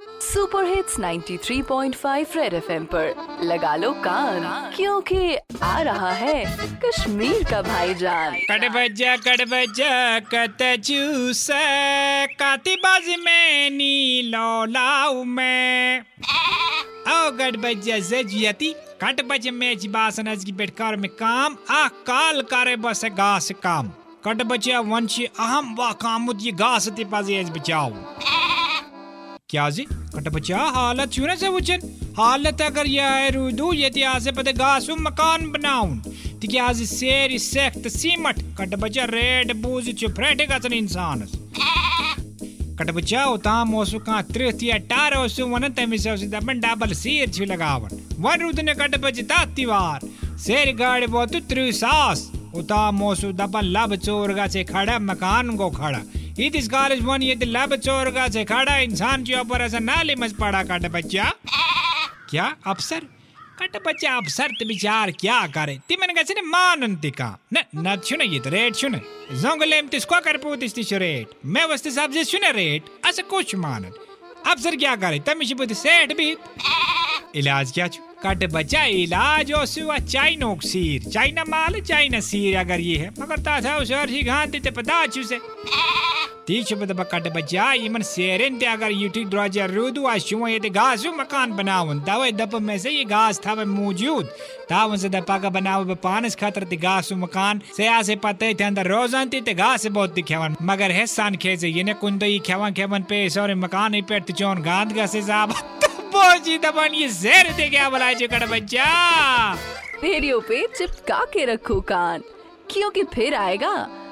Super hits 93.5 red FM पर। लगा लो कान, क्योंकि आ रहा है कश्मीर का भाईजान। कट बजा कत जूस काती बाज में नी लाऊ में। ओ गट बजा जजियती कट बज में बासन आज की बेटकार में काम, आ काल करे बस गास काम। कट बचा वंश अहम वा काम ये गास ते पाजे बचाओ क्या कट बचा हालत छू से वचन हालत अगर यह रूदू, ये आसे पते गासु मकान बनाउन तिक्याज सेरी सख्त सीमट? कट बचा रेड बूज गसन इंसान कट बचा उता मोसु का त्रिथ या टार ओसु वन तमि से दपन डबल सीर छु लगावन वन रूद ने कट बच तातिवार सेर गाड़ी बहुत त्रि सास उता मोसु दपन लब चोरगा से खड़ा मकान को खड़ा इस कॉलेज वन ये लब चोरगा से खड़ा इंसान के ऊपर ऐसा नाली मच पड़ा कट बच्चा क्या अफसर कट बच्चा अफसर ते विचार क्या करे ती मन गसे ने मानन तिका न न छुने ये रेट छुने जोंगलेम तिसको कर पुतिस तिस रेट मैं वस्ते सब्ज़ी छुने रेट ऐसा कुछ मानन अफसर क्या करे तमिश बुद्धि सेठ भी इलाज क्या छु कट बचा इलाज और सुआ चाइनो सीर चाइना माल चाइना सीर अगर ये है मगर ता था उसे अर्जी घान ते पता छु से तीच बद बकट बचा इमन सेरेन ते अगर यूटी दरवाज़ा रुदु आ शुवा ये ते गासु मकान बनावन तवे दप में से ये गास था मौजूद। तावन से दपा का बनाव बे पानस खातर ते गासु मकान। से आसे पते थे अंदर रोजान ते ते गास बहुत दिखेवन। मगर है सान खेजे ये ने कुंद ई खेवन खेवन पे सौरे मकान ही पेट चोन गांध गसे साहब बोजी दबन ये जेर दे क्या बुलाए कट बच्चा। रेडियो पे चिपका के रखो कान। क्योंकि फिर आएगा